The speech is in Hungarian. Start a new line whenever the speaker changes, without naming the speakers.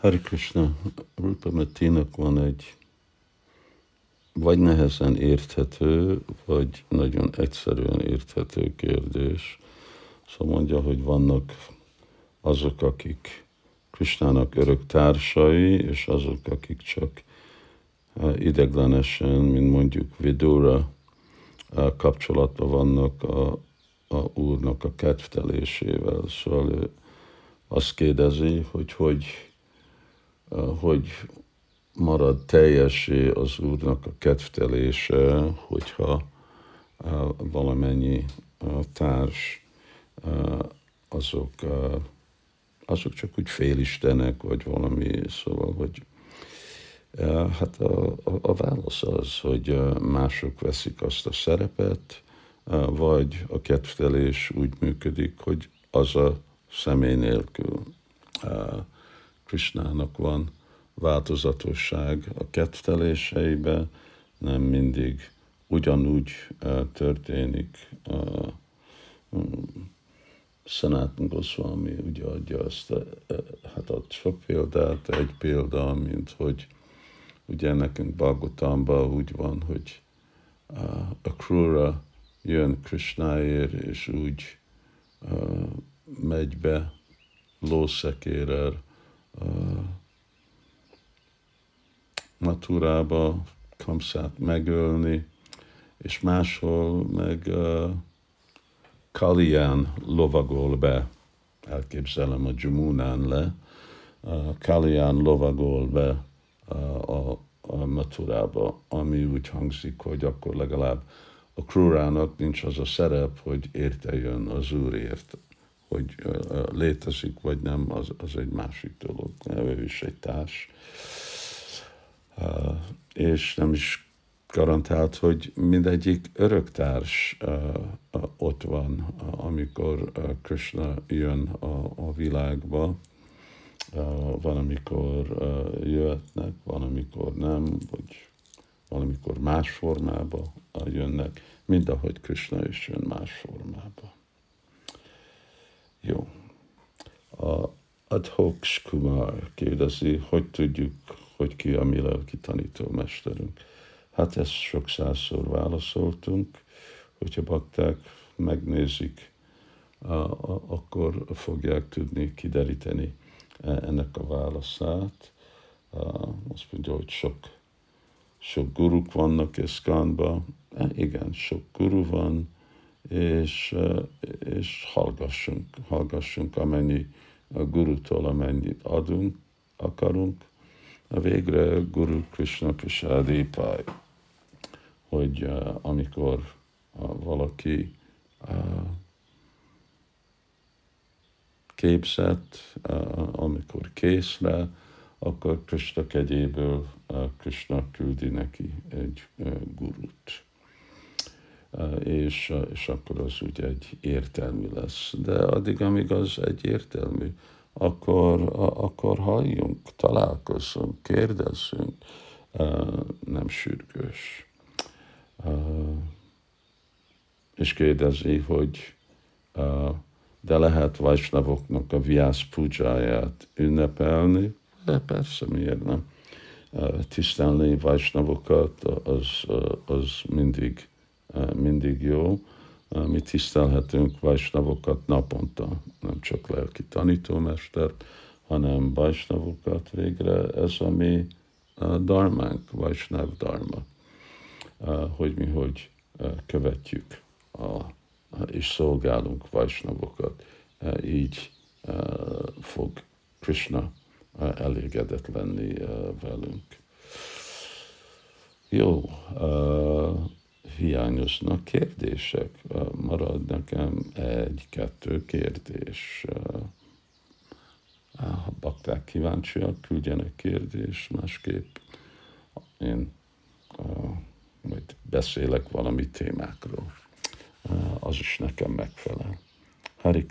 Hari Krishna, Rupa Matinak van egy vagy nehezen érthető, vagy nagyon egyszerűen érthető kérdés. Szóval mondja, hogy vannak azok, akik Krisnának örök társai, és azok, akik csak eh, ideglenesen, mint mondjuk Vidura, eh, kapcsolatban vannak a, a Úrnak a kedvtelésével. Szóval ő azt kérdezi, hogy hogy, hogy marad teljesé az Úrnak a kedvtelése, hogyha valamennyi társ azok, azok csak úgy félistenek, vagy valami, szóval, hogy hát a, a, a válasz az, hogy mások veszik azt a szerepet, vagy a kedvtelés úgy működik, hogy az a személy nélkül. Krishnának van változatosság a ketteléseibe, nem mindig ugyanúgy történik. Sanatan Goswami ugye adja azt, hát ad sok példát, egy példa, mint hogy ugye nekünk Bagotamban úgy van, hogy a Krura jön Krishnáért, és úgy megy be lószekérrel Maturába Kamszát megölni, és máshol meg uh, Kalián lovagol be, elképzelem a Jumunán le, uh, Kalián lovagol be uh, a, a Maturába, ami úgy hangzik, hogy akkor legalább a Krurának nincs az a szerep, hogy érte jön az Úrért, hogy létezik vagy nem, az, az egy másik dolog, ő is egy társ és nem is garantált, hogy mindegyik öröktárs ott van, amikor Krishna jön a, a világba. Van, amikor jöhetnek, van, amikor nem, vagy valamikor más formába jönnek, mind ahogy Krishna is jön más formába. Jó. A Adhoks Kumar kérdezi, hogy tudjuk, hogy ki a mi lelki tanítómesterünk. Hát ezt sok százszor válaszoltunk, hogyha bakták megnézik, akkor fogják tudni kideríteni e, ennek a válaszát. Azt mondja, hogy sok, sok guruk vannak Eszkánban. E, igen, sok guru van, és, és hallgassunk, hallgassunk amennyi a gurutól, amennyit adunk, akarunk, a végre Guru Krishna Prasadi Pai, hogy amikor valaki képzett, amikor készre, akkor Krishna kegyéből Krishna küldi neki egy gurut. És, és akkor az úgy egy értelmű lesz. De addig, amíg az egy értelmű, akkor, akkor halljunk, találkozzunk, kérdezzünk, nem sürgős. És kérdezi, hogy de lehet Vajsnavoknak a viász pujáját ünnepelni? De persze, miért nem? Tisztelni Vajsnavokat az, az mindig, mindig jó mi tisztelhetünk vajsnavokat naponta, nem csak lelki tanítómestert, hanem vajsnavokat végre. Ez a mi darmánk, vajsnav dharma, hogy mi hogy követjük a, és szolgálunk vajsnavokat. Így fog Krishna elégedett lenni velünk. Jó, hiányoznak kérdések. Marad nekem egy-kettő kérdés. Ha bakták kíváncsiak, küldjenek kérdés, másképp én majd beszélek valami témákról. Az is nekem megfelel. Hari